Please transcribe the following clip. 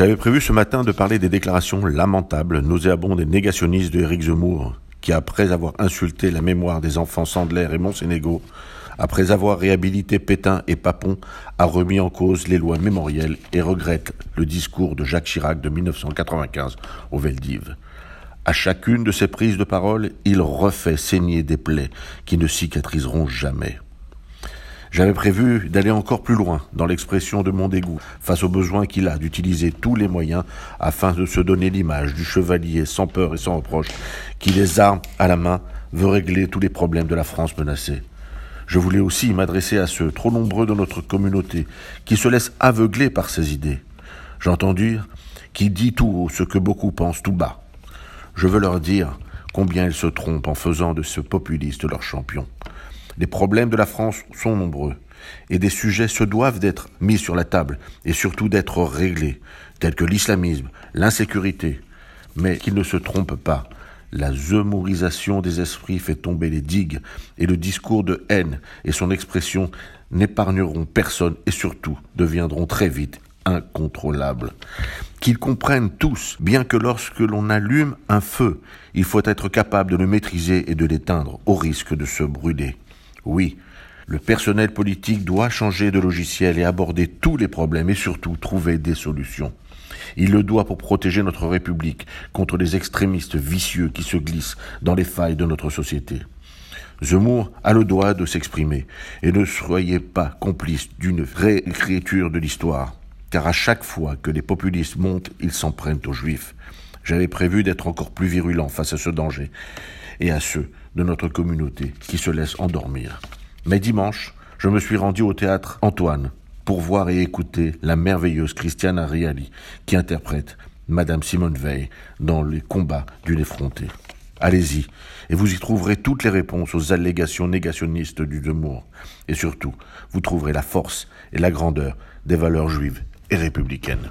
J'avais prévu ce matin de parler des déclarations lamentables, nauséabondes et négationnistes de Éric Zemmour, qui après avoir insulté la mémoire des enfants Sandler et Monsénégo, après avoir réhabilité Pétain et Papon, a remis en cause les lois mémorielles et regrette le discours de Jacques Chirac de 1995 au Veldiv. À chacune de ses prises de parole, il refait saigner des plaies qui ne cicatriseront jamais. J'avais prévu d'aller encore plus loin dans l'expression de mon dégoût face au besoin qu'il a d'utiliser tous les moyens afin de se donner l'image du chevalier sans peur et sans reproche qui, les armes à la main, veut régler tous les problèmes de la France menacée. Je voulais aussi m'adresser à ceux, trop nombreux dans notre communauté, qui se laissent aveugler par ces idées. J'entends dire qui dit tout haut ce que beaucoup pensent tout bas. Je veux leur dire combien ils se trompent en faisant de ce populiste leur champion. Les problèmes de la France sont nombreux et des sujets se doivent d'être mis sur la table et surtout d'être réglés, tels que l'islamisme, l'insécurité. Mais qu'ils ne se trompent pas. La zemourisation des esprits fait tomber les digues et le discours de haine et son expression n'épargneront personne et surtout deviendront très vite incontrôlables. Qu'ils comprennent tous, bien que lorsque l'on allume un feu, il faut être capable de le maîtriser et de l'éteindre, au risque de se brûler. Oui, le personnel politique doit changer de logiciel et aborder tous les problèmes et surtout trouver des solutions. Il le doit pour protéger notre République contre les extrémistes vicieux qui se glissent dans les failles de notre société. Zemmour a le droit de s'exprimer et ne soyez pas complice d'une réécriture de l'histoire, car à chaque fois que les populistes montent, ils s'en prennent aux juifs. J'avais prévu d'être encore plus virulent face à ce danger et à ceux de notre communauté qui se laissent endormir. Mais dimanche, je me suis rendu au théâtre Antoine pour voir et écouter la merveilleuse Christiane Ariali qui interprète Madame Simone Veil dans les combats d'une effrontée. Allez-y, et vous y trouverez toutes les réponses aux allégations négationnistes du demour. Et surtout, vous trouverez la force et la grandeur des valeurs juives et républicaines.